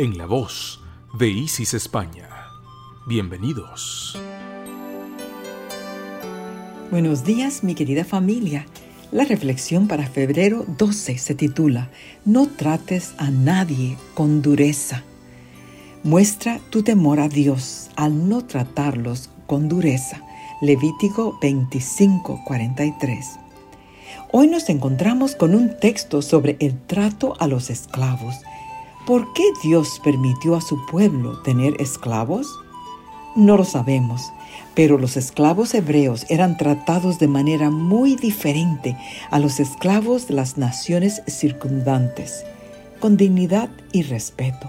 en la voz de Isis España. Bienvenidos. Buenos días, mi querida familia. La reflexión para febrero 12 se titula No trates a nadie con dureza. Muestra tu temor a Dios al no tratarlos con dureza. Levítico 25:43. Hoy nos encontramos con un texto sobre el trato a los esclavos ¿Por qué Dios permitió a su pueblo tener esclavos? No lo sabemos, pero los esclavos hebreos eran tratados de manera muy diferente a los esclavos de las naciones circundantes, con dignidad y respeto.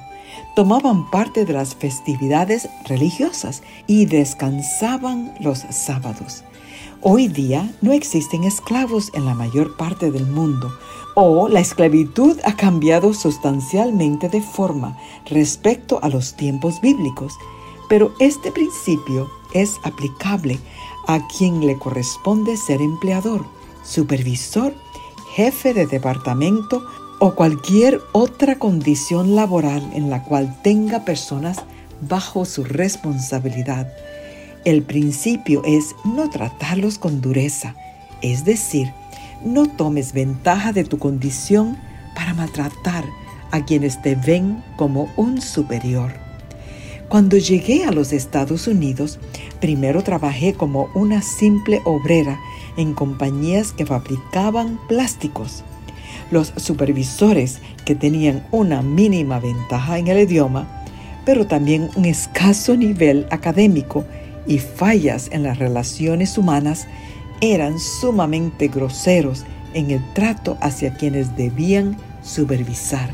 Tomaban parte de las festividades religiosas y descansaban los sábados. Hoy día no existen esclavos en la mayor parte del mundo, o la esclavitud ha cambiado sustancialmente de forma respecto a los tiempos bíblicos, pero este principio es aplicable a quien le corresponde ser empleador, supervisor, jefe de departamento o cualquier otra condición laboral en la cual tenga personas bajo su responsabilidad. El principio es no tratarlos con dureza, es decir, no tomes ventaja de tu condición para maltratar a quienes te ven como un superior. Cuando llegué a los Estados Unidos, primero trabajé como una simple obrera en compañías que fabricaban plásticos. Los supervisores que tenían una mínima ventaja en el idioma, pero también un escaso nivel académico y fallas en las relaciones humanas, eran sumamente groseros en el trato hacia quienes debían supervisar.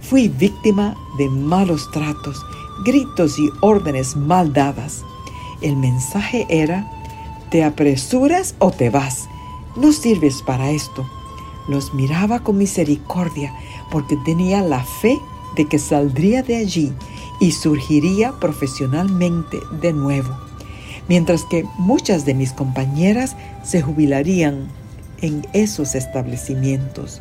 Fui víctima de malos tratos, gritos y órdenes mal dadas. El mensaje era, te apresuras o te vas, no sirves para esto. Los miraba con misericordia porque tenía la fe de que saldría de allí y surgiría profesionalmente de nuevo mientras que muchas de mis compañeras se jubilarían en esos establecimientos.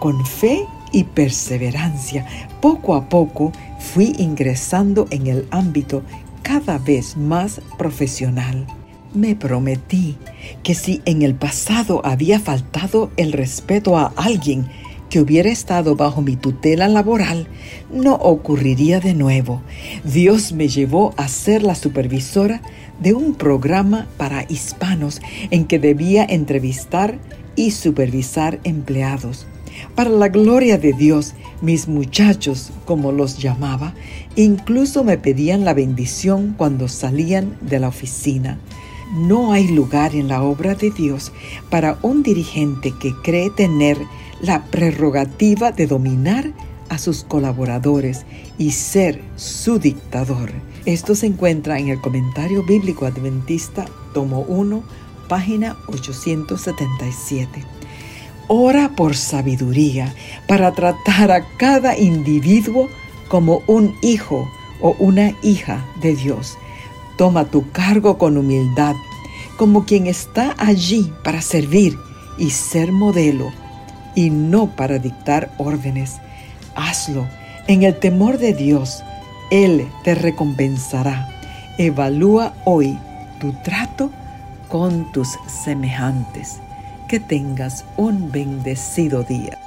Con fe y perseverancia, poco a poco fui ingresando en el ámbito cada vez más profesional. Me prometí que si en el pasado había faltado el respeto a alguien que hubiera estado bajo mi tutela laboral, no ocurriría de nuevo. Dios me llevó a ser la supervisora de un programa para hispanos en que debía entrevistar y supervisar empleados. Para la gloria de Dios, mis muchachos, como los llamaba, incluso me pedían la bendición cuando salían de la oficina. No hay lugar en la obra de Dios para un dirigente que cree tener la prerrogativa de dominar a sus colaboradores y ser su dictador. Esto se encuentra en el comentario bíblico adventista, tomo 1, página 877. Ora por sabiduría para tratar a cada individuo como un hijo o una hija de Dios. Toma tu cargo con humildad, como quien está allí para servir y ser modelo, y no para dictar órdenes hazlo. En el temor de Dios, Él te recompensará. Evalúa hoy tu trato con tus semejantes. Que tengas un bendecido día.